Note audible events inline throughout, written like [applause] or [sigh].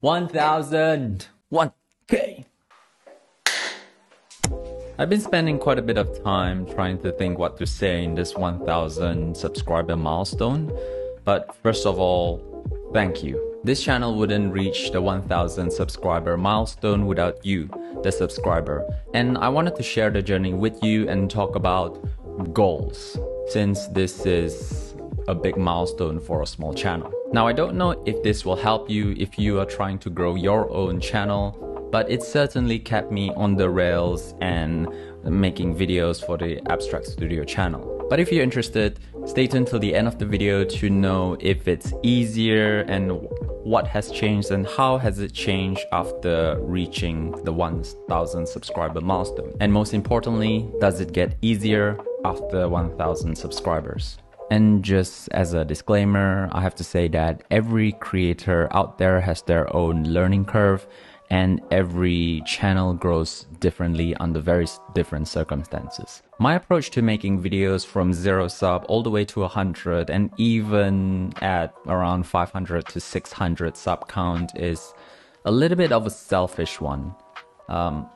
1000! 1k! I've been spending quite a bit of time trying to think what to say in this 1000 subscriber milestone. But first of all, thank you. This channel wouldn't reach the 1000 subscriber milestone without you, the subscriber. And I wanted to share the journey with you and talk about goals, since this is a big milestone for a small channel. Now, I don't know if this will help you if you are trying to grow your own channel, but it certainly kept me on the rails and making videos for the Abstraxtudio channel. But if you're interested, stay tuned till the end of the video to know if it's easier and what has changed and how has it changed after reaching the 1000 subscriber milestone. And most importantly, does it get easier after 1000 subscribers? And just as a disclaimer, I have to say that every creator out there has their own learning curve and every channel grows differently under very different circumstances. My approach to making videos from zero sub all the way to 100 and even at around 500 to 600 sub count is a little bit of a selfish one. Um,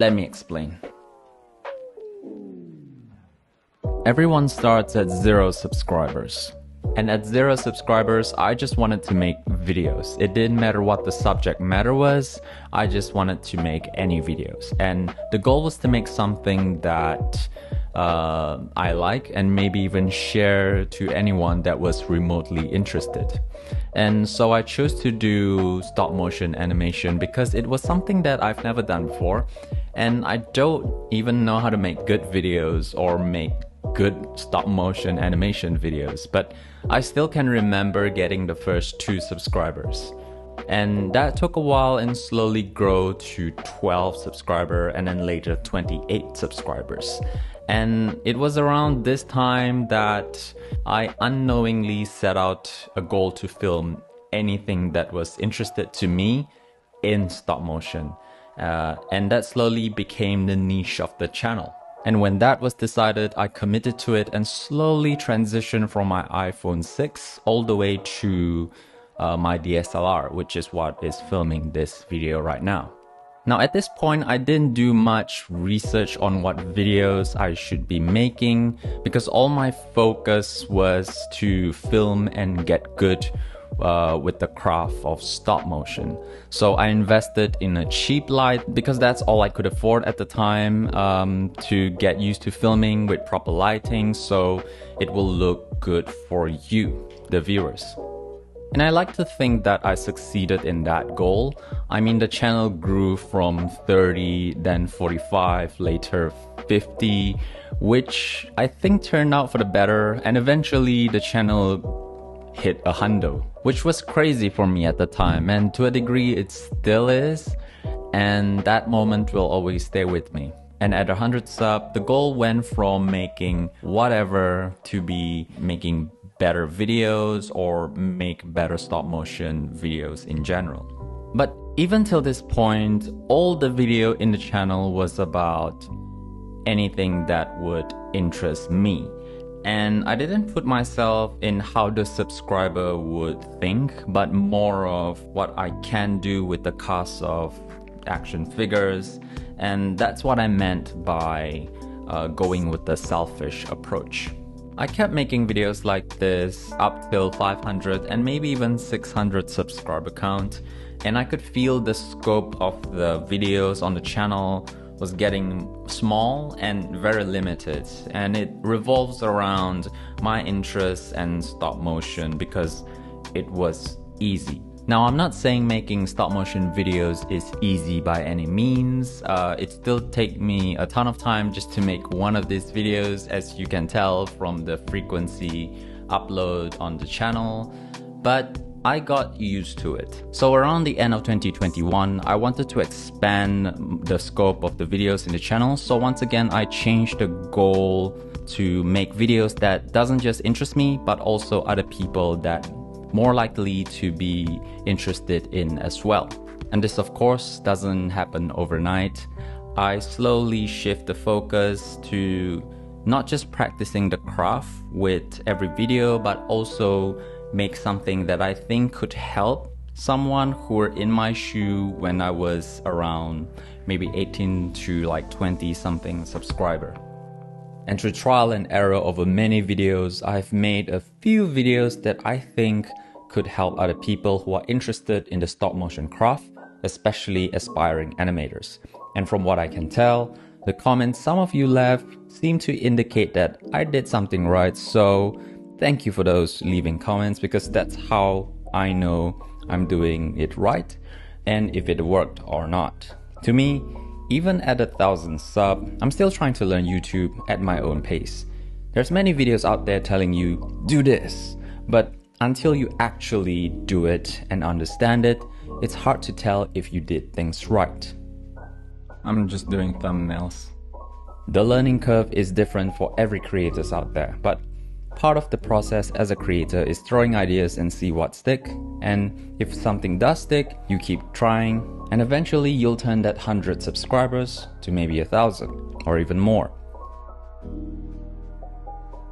let me explain. Everyone starts at zero subscribers. And at zero subscribers, I just wanted to make videos. It didn't matter what the subject matter was, I just wanted to make any videos. And the goal was to make something that uh, I like and maybe even share to anyone that was remotely interested. And so I chose to do stop motion animation because it was something that I've never done before. And I don't even know how to make good videos or make good stop motion animation videos, but I still can remember getting the first two subscribers. And that took a while and slowly grow to 12 subscriber and then later 28 subscribers. And it was around this time that I unknowingly set out a goal to film anything that was interested to me in stop motion. Uh, and that slowly became the niche of the channel. And when that was decided, I committed to it and slowly transitioned from my iPhone 6 all the way to uh, my DSLR, which is what is filming this video right now. Now at this point, I didn't do much research on what videos I should be making because all my focus was to film and get good uh, with the craft of stop motion. So I invested in a cheap light because that's all I could afford at the time um, to get used to filming with proper lighting so it will look good for you, the viewers. And I like to think that I succeeded in that goal. I mean, the channel grew from 30, then 45, later 50, which I think turned out for the better. And eventually the channel hit a hundo, which was crazy for me at the time. And to a degree, it still is. And that moment will always stay with me. And at 100 sub, the goal went from making whatever to be making better videos or make better stop motion videos in general. But even till this point, all the video in the channel was about anything that would interest me. And I didn't put myself in how the subscriber would think, but more of what I can do with the cast of action figures. And that's what I meant by uh, going with the selfish approach. I kept making videos like this up till 500 and maybe even 600 subscriber count. And I could feel the scope of the videos on the channel was getting small and very limited and it revolves around my interests and stop motion because it was easy. Now I'm not saying making stop motion videos is easy by any means. Uh, it still take me a ton of time just to make one of these videos as you can tell from the frequency upload on the channel. But I got used to it. So around the end of 2021, I wanted to expand the scope of the videos in the channel. So once again, I changed the goal to make videos that doesn't just interest me, but also other people that more likely to be interested in as well. And this of course doesn't happen overnight. I slowly shift the focus to not just practicing the craft with every video, but also make something that I think could help someone who were in my shoe when I was around maybe 18 to like 20 something subscriber. And through trial and error over many videos, I've made a few videos that I think could help other people who are interested in the stop motion craft, especially aspiring animators. And from what I can tell, the comments some of you left seem to indicate that I did something right, so thank you for those leaving comments because that's how I know I'm doing it right and if it worked or not. To me, even at a thousand sub, I'm still trying to learn YouTube at my own pace. There's many videos out there telling you, do this, but until you actually do it and understand it, it's hard to tell if you did things right. I'm just doing thumbnails. The learning curve is different for every creators out there, but Part of the process as a creator is throwing ideas and see what stick. And if something does stick, you keep trying, and eventually you'll turn that 100 subscribers to maybe a thousand or even more.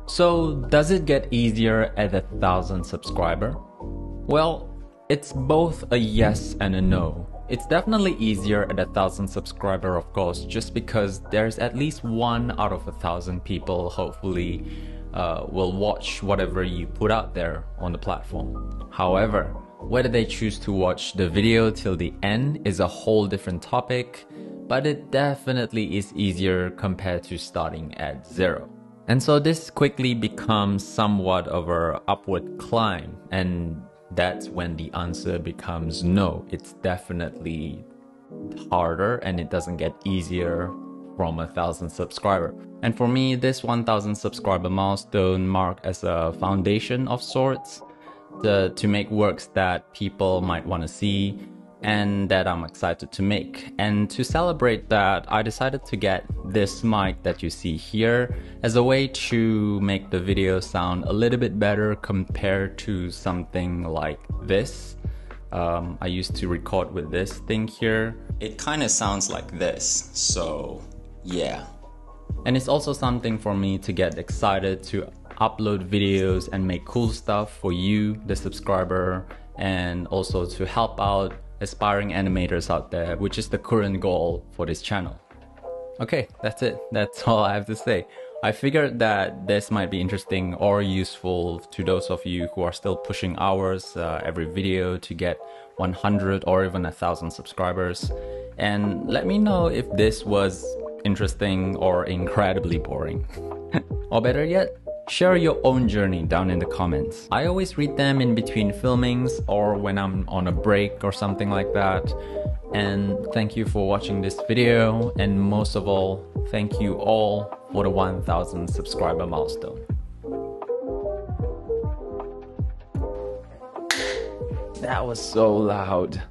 So, does it get easier at a thousand subscriber? Well, it's both a yes and a no. It's definitely easier at a thousand subscriber, of course, just because there's at least one out of a thousand people, hopefully, uh, will watch whatever you put out there on the platform. However, whether they choose to watch the video till the end is a whole different topic, but it definitely is easier compared to starting at zero. And so this quickly becomes somewhat of an upward climb and that's when the answer becomes no. It's definitely harder and it doesn't get easier from a thousand subscriber. And for me, this 1000 subscriber milestone marked as a foundation of sorts to, to make works that people might want to see and that I'm excited to make. And to celebrate that, I decided to get this mic that you see here as a way to make the video sound a little bit better compared to something like this. Um, I used to record with this thing here. It kind of sounds like this, so yeah. And it's also something for me to get excited to upload videos and make cool stuff for you, the subscriber, and also to help out aspiring animators out there, which is the current goal for this channel. Okay, that's it. That's [laughs] all I have to say. I figured that this might be interesting or useful to those of you who are still pushing hours uh, every video to get 100 or even a thousand subscribers. And let me know if this was interesting, or incredibly boring. [laughs] or better yet, share your own journey down in the comments. I always read them in between filmings or when I'm on a break or something like that. And thank you for watching this video and most of all, thank you all for the 1000 subscriber milestone. That was so loud.